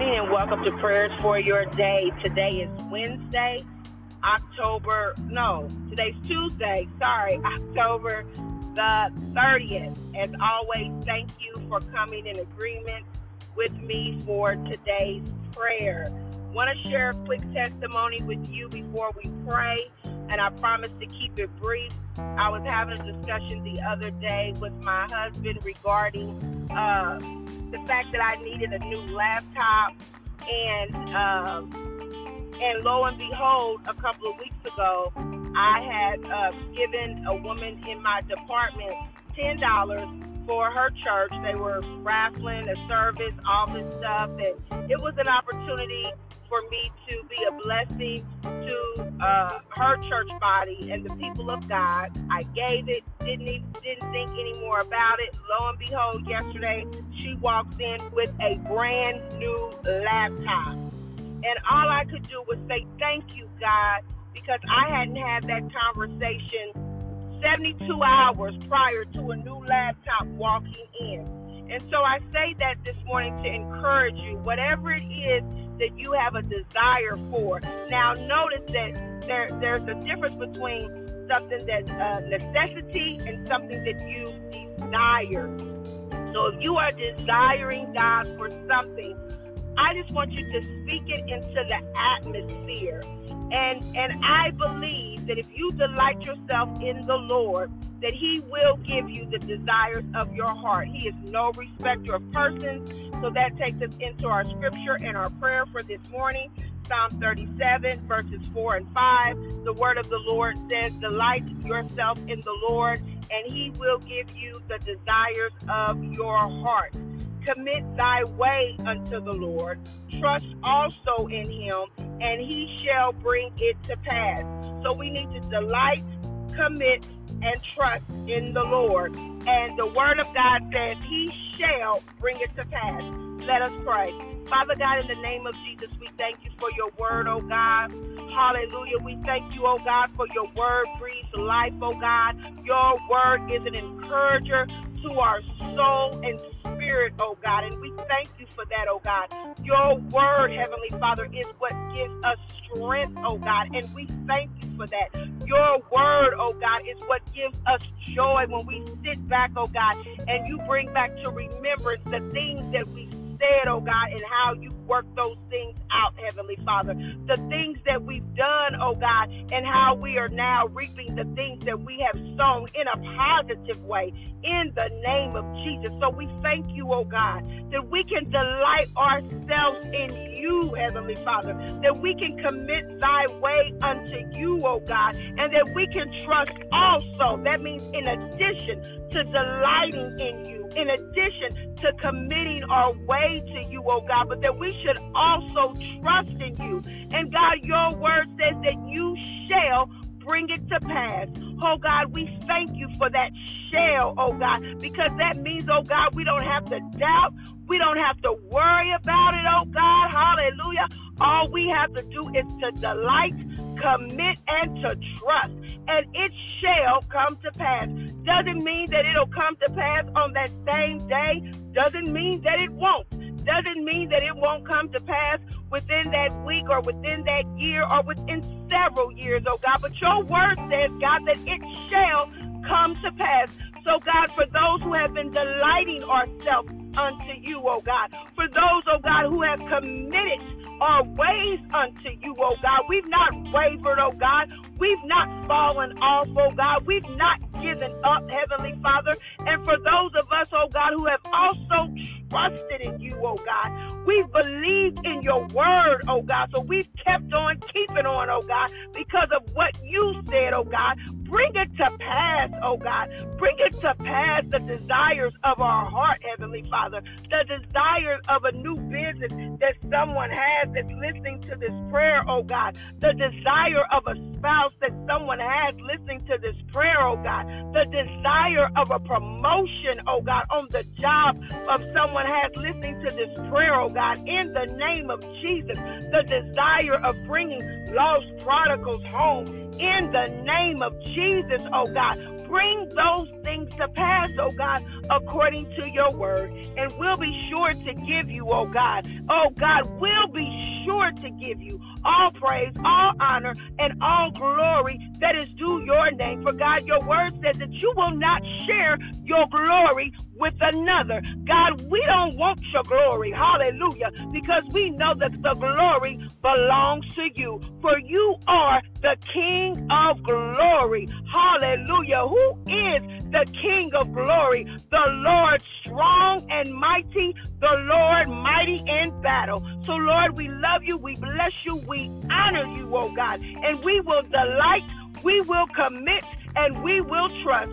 morning and welcome to Prayers for Your Day. Today is Wednesday, October, no, today's Tuesday, sorry, October the 30th. As always, thank you for coming in agreement with me for today's prayer. Want to share a quick testimony with you before we pray, and I promise to keep it brief. I was having a discussion the other day with my husband regarding uh, the fact that I needed a new laptop, and um, and lo and behold, a couple of weeks ago, I had uh, given a woman in my department ten dollars for her church. They were raffling a service, all this stuff, and it was an opportunity for me to be a blessing to uh, her church body and the people of God. I gave it, didn't even, didn't think any more about. Lo and behold, yesterday she walks in with a brand new laptop, and all I could do was say thank you, God, because I hadn't had that conversation 72 hours prior to a new laptop walking in. And so I say that this morning to encourage you, whatever it is that you have a desire for. Now, notice that there, there's a difference between something that's a necessity and something that you desire. So if you are desiring God for something, I just want you to speak it into the atmosphere. And and I believe that if you delight yourself in the Lord, that he will give you the desires of your heart. He is no respecter of persons. So that takes us into our scripture and our prayer for this morning. Psalm 37, verses 4 and 5. The word of the Lord says, Delight yourself in the Lord, and he will give you the desires of your heart. Commit thy way unto the Lord. Trust also in him, and he shall bring it to pass. So we need to delight, commit, and trust in the Lord. And the word of God says, He shall bring it to pass. Let us pray. Father God, in the name of Jesus, we thank you for your word, oh God. Hallelujah. We thank you, oh God, for your word breathes life, oh God. Your word is an encourager to our soul and God. And we thank you for that, oh God. Your word, Heavenly Father, is what gives us strength, oh God. And we thank you for that. Your word, oh God, is what gives us joy when we sit back, oh God, and you bring back to remembrance the things that we said, oh God, and how you work those things out, Heavenly Father. The things that we've done, oh God, and how we are now reaping the things that we have sown in a positive way in the name of Jesus. So we thank you, oh God, that we can delight ourselves in you, Heavenly Father, that we can commit thy way unto you, oh God, and that we can trust also. That means in addition to delighting in you, in addition to committing our way to you, oh God, but that we should also trust in you. And God, your word says that you shall bring it to pass. Oh God, we thank you for that shall, oh God, because that means, oh God, we don't have to doubt. We don't have to worry about it, oh God. Hallelujah. All we have to do is to delight, commit, and to trust. And it shall come to pass. Doesn't mean that it'll come to pass on that same day. Doesn't mean that it won't doesn't mean that it won't come to pass within that week or within that year or within several years, oh God. But your word says, God, that it shall come to pass. So, God, for those who have been delighting ourselves unto you, oh God, for those, oh God, who have committed our ways unto you, oh God, we've not wavered, oh God. We've not fallen off, oh God. We've not given up, Heavenly Father. And for those of us, oh God, who have also trusted in you, oh God, we've believed in your word, oh God. So we've kept on keeping on, oh God, because of what you said, oh God. Bring it to pass, oh God. Bring it to pass the desires of our heart, Heavenly Father. The desires of a new business that someone has that's listening to this prayer, oh God. The desire of a spouse that someone has listening to this prayer, oh God. The desire of a promotion, oh God, on the job of someone has listening to this prayer, oh God. In the name of Jesus, the desire of bringing lost prodigals home. In the name of Jesus, oh God bring those things to pass, oh God, according to your word. And we'll be sure to give you, oh God. Oh God, we'll be sure to give you all praise, all honor, and all glory that is due your name. For God, your word says that you will not share your glory with another. God, we don't want your glory. Hallelujah. Because we know that the glory belongs to you. For you are the King of glory. Hallelujah. Who is the King of glory? The Lord strong and mighty, the Lord mighty in battle. So, Lord, we love you. We bless you. We honor you, oh God. And we will delight, we will commit, and we will trust.